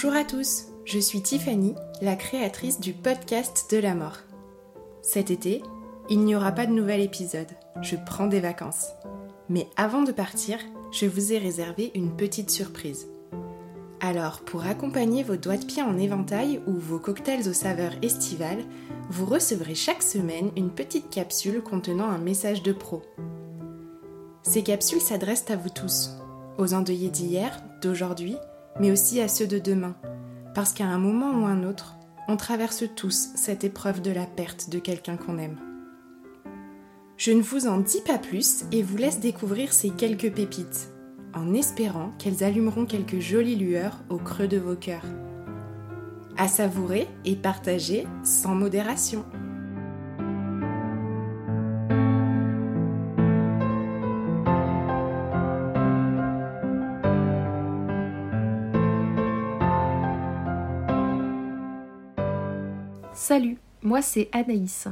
Bonjour à tous, je suis Tiffany, la créatrice du podcast de la mort. Cet été, il n'y aura pas de nouvel épisode, je prends des vacances. Mais avant de partir, je vous ai réservé une petite surprise. Alors, pour accompagner vos doigts de pied en éventail ou vos cocktails aux saveurs estivales, vous recevrez chaque semaine une petite capsule contenant un message de pro. Ces capsules s'adressent à vous tous, aux endeuillés d'hier, d'aujourd'hui mais aussi à ceux de demain, parce qu'à un moment ou un autre, on traverse tous cette épreuve de la perte de quelqu'un qu'on aime. Je ne vous en dis pas plus et vous laisse découvrir ces quelques pépites, en espérant qu'elles allumeront quelques jolies lueurs au creux de vos cœurs. À savourer et partager sans modération. Salut, moi c'est Anaïs,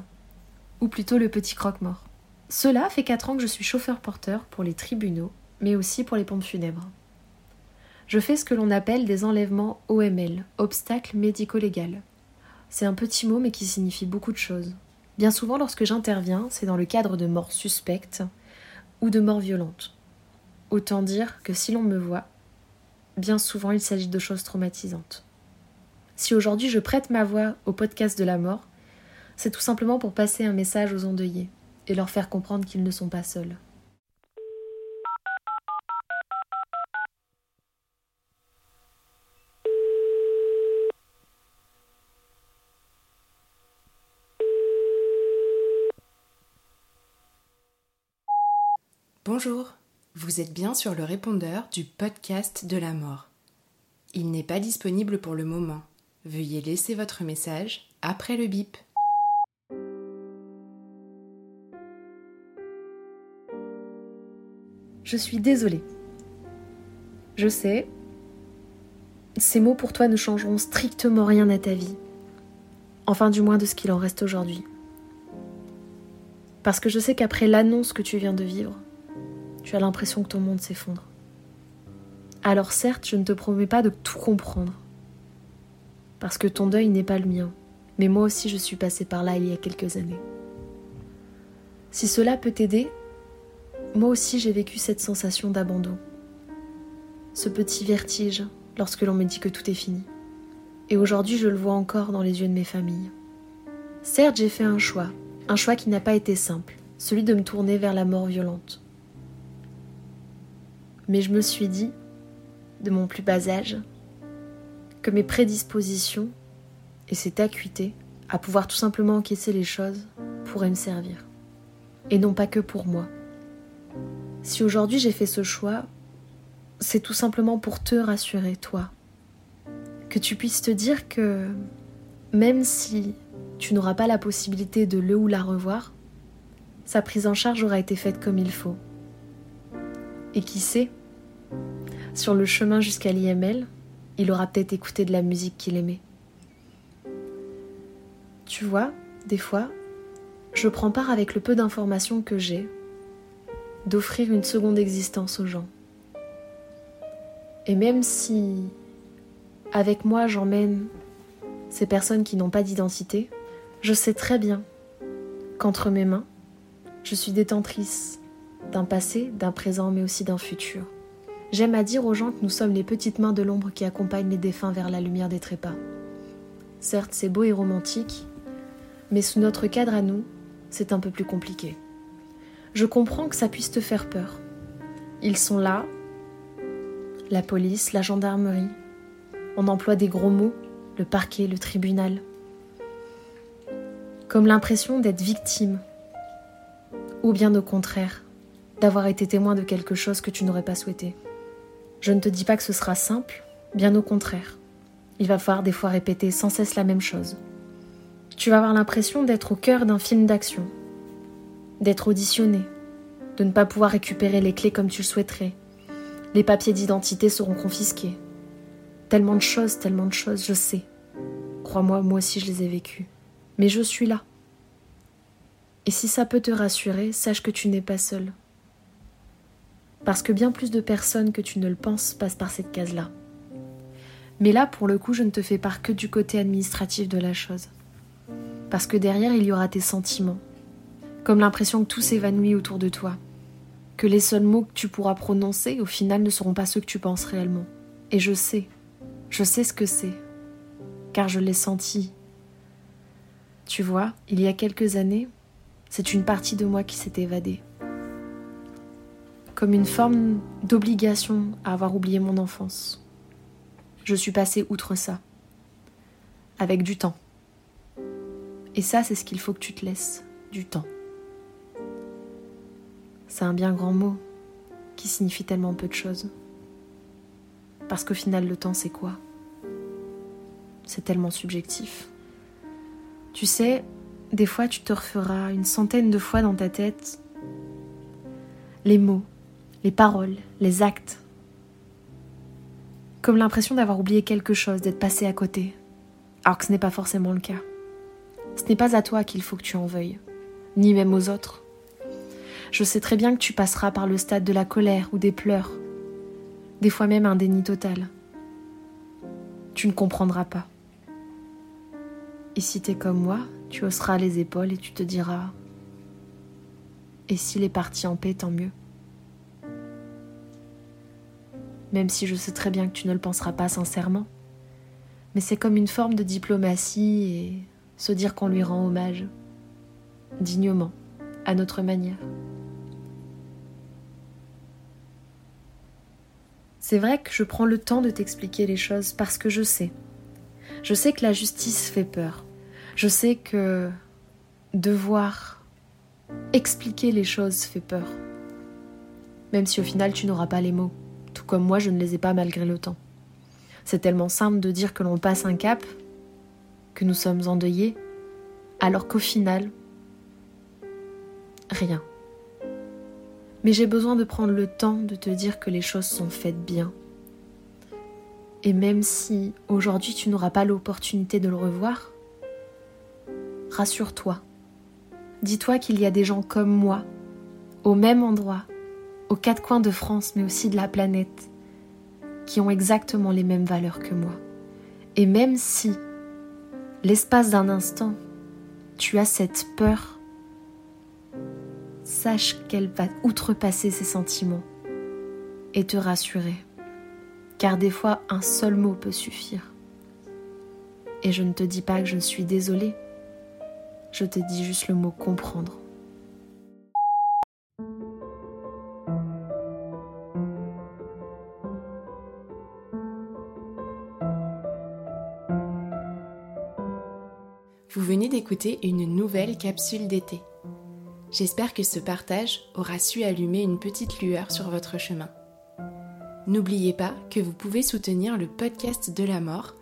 ou plutôt le petit croque-mort. Cela fait 4 ans que je suis chauffeur-porteur pour les tribunaux, mais aussi pour les pompes funèbres. Je fais ce que l'on appelle des enlèvements OML, obstacles médico-légal. C'est un petit mot mais qui signifie beaucoup de choses. Bien souvent lorsque j'interviens, c'est dans le cadre de morts suspectes ou de morts violentes. Autant dire que si l'on me voit, bien souvent il s'agit de choses traumatisantes. Si aujourd'hui je prête ma voix au podcast de la mort, c'est tout simplement pour passer un message aux endeuillés et leur faire comprendre qu'ils ne sont pas seuls. Bonjour, vous êtes bien sur le répondeur du podcast de la mort. Il n'est pas disponible pour le moment. Veuillez laisser votre message après le bip. Je suis désolée. Je sais, ces mots pour toi ne changeront strictement rien à ta vie. Enfin du moins de ce qu'il en reste aujourd'hui. Parce que je sais qu'après l'annonce que tu viens de vivre, tu as l'impression que ton monde s'effondre. Alors certes, je ne te promets pas de tout comprendre parce que ton deuil n'est pas le mien, mais moi aussi je suis passée par là il y a quelques années. Si cela peut t'aider, moi aussi j'ai vécu cette sensation d'abandon, ce petit vertige lorsque l'on me dit que tout est fini. Et aujourd'hui je le vois encore dans les yeux de mes familles. Certes j'ai fait un choix, un choix qui n'a pas été simple, celui de me tourner vers la mort violente. Mais je me suis dit, de mon plus bas âge, que mes prédispositions et cette acuité à pouvoir tout simplement encaisser les choses pourraient me servir. Et non pas que pour moi. Si aujourd'hui j'ai fait ce choix, c'est tout simplement pour te rassurer, toi. Que tu puisses te dire que même si tu n'auras pas la possibilité de le ou la revoir, sa prise en charge aura été faite comme il faut. Et qui sait, sur le chemin jusqu'à l'IML, il aura peut-être écouté de la musique qu'il aimait. Tu vois, des fois, je prends part avec le peu d'informations que j'ai d'offrir une seconde existence aux gens. Et même si avec moi j'emmène ces personnes qui n'ont pas d'identité, je sais très bien qu'entre mes mains, je suis détentrice d'un passé, d'un présent, mais aussi d'un futur. J'aime à dire aux gens que nous sommes les petites mains de l'ombre qui accompagnent les défunts vers la lumière des trépas. Certes, c'est beau et romantique, mais sous notre cadre à nous, c'est un peu plus compliqué. Je comprends que ça puisse te faire peur. Ils sont là, la police, la gendarmerie. On emploie des gros mots, le parquet, le tribunal. Comme l'impression d'être victime, ou bien au contraire, d'avoir été témoin de quelque chose que tu n'aurais pas souhaité. Je ne te dis pas que ce sera simple, bien au contraire. Il va falloir des fois répéter sans cesse la même chose. Tu vas avoir l'impression d'être au cœur d'un film d'action, d'être auditionné, de ne pas pouvoir récupérer les clés comme tu le souhaiterais. Les papiers d'identité seront confisqués. Tellement de choses, tellement de choses, je sais. Crois-moi, moi aussi je les ai vécues. Mais je suis là. Et si ça peut te rassurer, sache que tu n'es pas seul. Parce que bien plus de personnes que tu ne le penses passent par cette case-là. Mais là, pour le coup, je ne te fais part que du côté administratif de la chose. Parce que derrière, il y aura tes sentiments. Comme l'impression que tout s'évanouit autour de toi. Que les seuls mots que tu pourras prononcer, au final, ne seront pas ceux que tu penses réellement. Et je sais. Je sais ce que c'est. Car je l'ai senti. Tu vois, il y a quelques années, c'est une partie de moi qui s'est évadée. Comme une forme d'obligation à avoir oublié mon enfance. Je suis passée outre ça. Avec du temps. Et ça, c'est ce qu'il faut que tu te laisses, du temps. C'est un bien grand mot qui signifie tellement peu de choses. Parce qu'au final, le temps, c'est quoi? C'est tellement subjectif. Tu sais, des fois, tu te referas une centaine de fois dans ta tête les mots, les paroles, les actes. Comme l'impression d'avoir oublié quelque chose, d'être passé à côté. Alors que ce n'est pas forcément le cas. Ce n'est pas à toi qu'il faut que tu en veuilles, ni même aux autres. Je sais très bien que tu passeras par le stade de la colère ou des pleurs, des fois même un déni total. Tu ne comprendras pas. Et si t'es comme moi, tu hausseras les épaules et tu te diras Et s'il est parti en paix, tant mieux. Même si je sais très bien que tu ne le penseras pas sincèrement. Mais c'est comme une forme de diplomatie et se dire qu'on lui rend hommage, dignement, à notre manière. C'est vrai que je prends le temps de t'expliquer les choses parce que je sais. Je sais que la justice fait peur. Je sais que devoir expliquer les choses fait peur. Même si au final tu n'auras pas les mots, comme moi je ne les ai pas malgré le temps. C'est tellement simple de dire que l'on passe un cap que nous sommes endeuillés, alors qu'au final, rien. Mais j'ai besoin de prendre le temps de te dire que les choses sont faites bien. Et même si aujourd'hui tu n'auras pas l'opportunité de le revoir, rassure-toi. Dis-toi qu'il y a des gens comme moi, au même endroit, aux quatre coins de France, mais aussi de la planète, qui ont exactement les mêmes valeurs que moi. Et même si l'espace d'un instant, tu as cette peur, sache qu'elle va outrepasser ces sentiments et te rassurer. Car des fois, un seul mot peut suffire. Et je ne te dis pas que je suis désolée, je te dis juste le mot comprendre. Une nouvelle capsule d'été. J'espère que ce partage aura su allumer une petite lueur sur votre chemin. N'oubliez pas que vous pouvez soutenir le podcast de la mort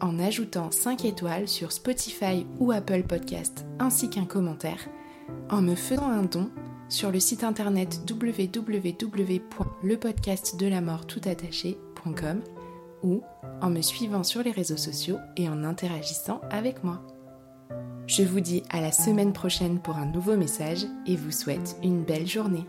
en ajoutant 5 étoiles sur Spotify ou Apple Podcast ainsi qu'un commentaire, en me faisant un don sur le site internet www.lepodcastdelamortoutattaché.com ou en me suivant sur les réseaux sociaux et en interagissant avec moi. Je vous dis à la semaine prochaine pour un nouveau message et vous souhaite une belle journée.